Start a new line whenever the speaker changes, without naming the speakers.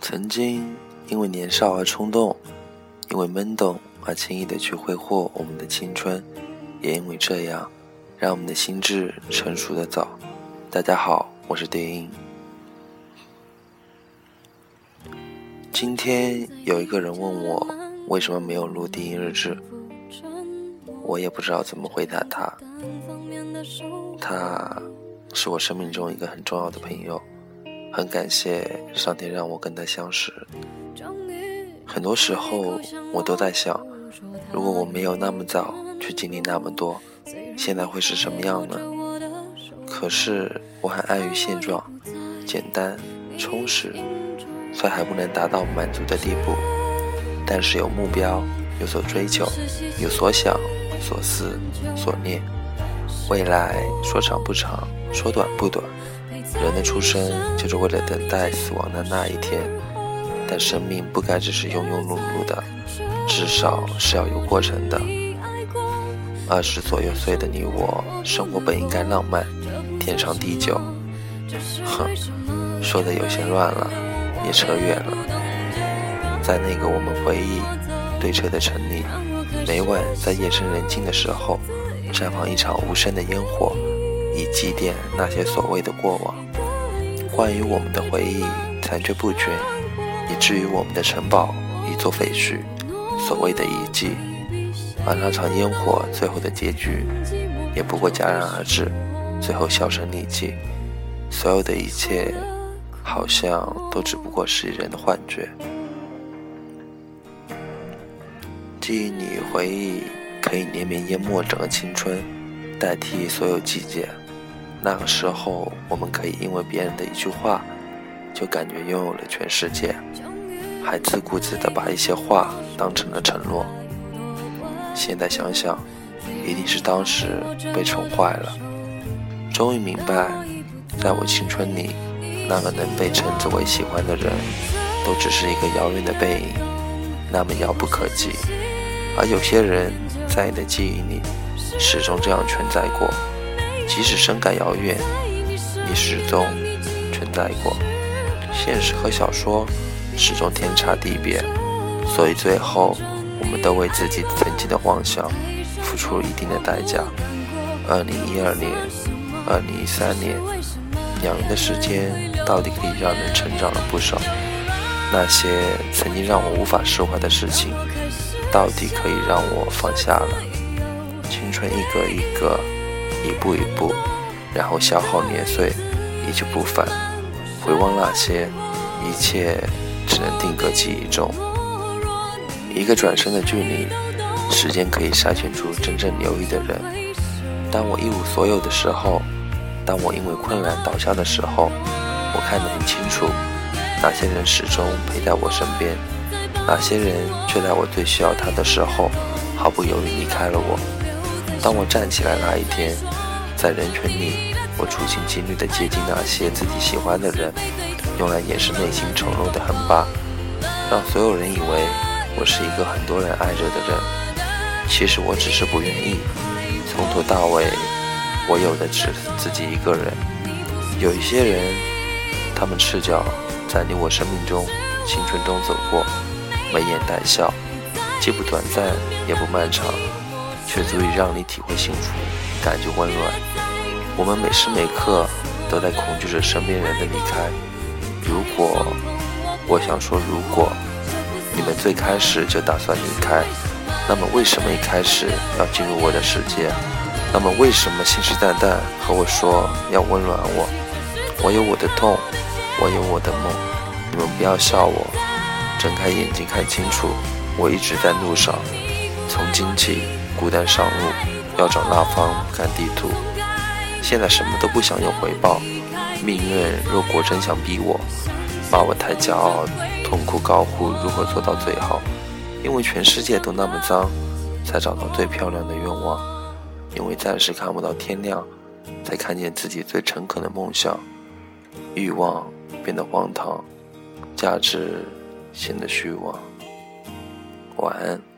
曾经因为年少而冲动，因为懵懂而轻易的去挥霍我们的青春，也因为这样，让我们的心智成熟的早。大家好，我是丁音。今天有一个人问我为什么没有录电音日志，我也不知道怎么回答他。他是我生命中一个很重要的朋友。很感谢上天让我跟他相识。很多时候，我都在想，如果我没有那么早去经历那么多，现在会是什么样呢？可是我很安于现状，简单充实，虽还不能达到满足的地步，但是有目标，有所追求，有所想、所思、所念。未来说长不长，说短不短。人的出生就是为了等待死亡的那一天，但生命不该只是庸庸碌碌的，至少是要有过程的。二十左右岁的你我，生活本应该浪漫，天长地久。哼，说的有些乱了，也扯远了。在那个我们回忆堆车的城里，每晚在夜深人静的时候，绽放一场无声的烟火。以祭奠那些所谓的过往，关于我们的回忆残缺不全，以至于我们的城堡一座废墟，所谓的遗迹。而那场烟火最后的结局，也不过戛然而止，最后销声匿迹。所有的一切，好像都只不过是人的幻觉。记忆里回忆，可以连绵淹没整个青春，代替所有季节。那个时候，我们可以因为别人的一句话，就感觉拥有了全世界，还自顾自地把一些话当成了承诺。现在想想，一定是当时被宠坏了。终于明白，在我青春里，那个能被称之为喜欢的人，都只是一个遥远的背影，那么遥不可及。而有些人，在你的记忆里，始终这样存在过。即使深感遥远，你始终存在过。现实和小说始终天差地别，所以最后我们都为自己曾经的妄想付出了一定的代价。二零一二年、二零一三年，两年的时间到底可以让人成长了不少。那些曾经让我无法释怀的事情，到底可以让我放下了。青春一个一个。一步一步，然后消耗年岁，一去不返。回望那些，一切只能定格记忆中。一个转身的距离，时间可以筛选出真正留意的人。当我一无所有的时候，当我因为困难倒下的时候，我看得很清楚，哪些人始终陪在我身边，哪些人却在我最需要他的时候，毫不犹豫离开了我。当我站起来那一天，在人群里，我处心积虑地接近那些自己喜欢的人，用来掩饰内心丑陋的横疤，让所有人以为我是一个很多人爱着的人。其实我只是不愿意。从头到尾，我有的只自己一个人。有一些人，他们赤脚在你我生命中、青春中走过，眉眼带笑，既不短暂，也不漫长。却足以让你体会幸福，感觉温暖。我们每时每刻都在恐惧着身边人的离开。如果我想说，如果你们最开始就打算离开，那么为什么一开始要进入我的世界？那么为什么信誓旦旦和我说要温暖我？我有我的痛，我有我的梦。你们不要笑我。睁开眼睛看清楚，我一直在路上。从今起。孤单上路，要找那方看地图。现在什么都不想有回报。命运若果真想逼我，骂我太骄傲，痛苦高呼如何做到最好？因为全世界都那么脏，才找到最漂亮的愿望。因为暂时看不到天亮，才看见自己最诚恳的梦想。欲望变得荒唐，价值显得虚妄。晚安。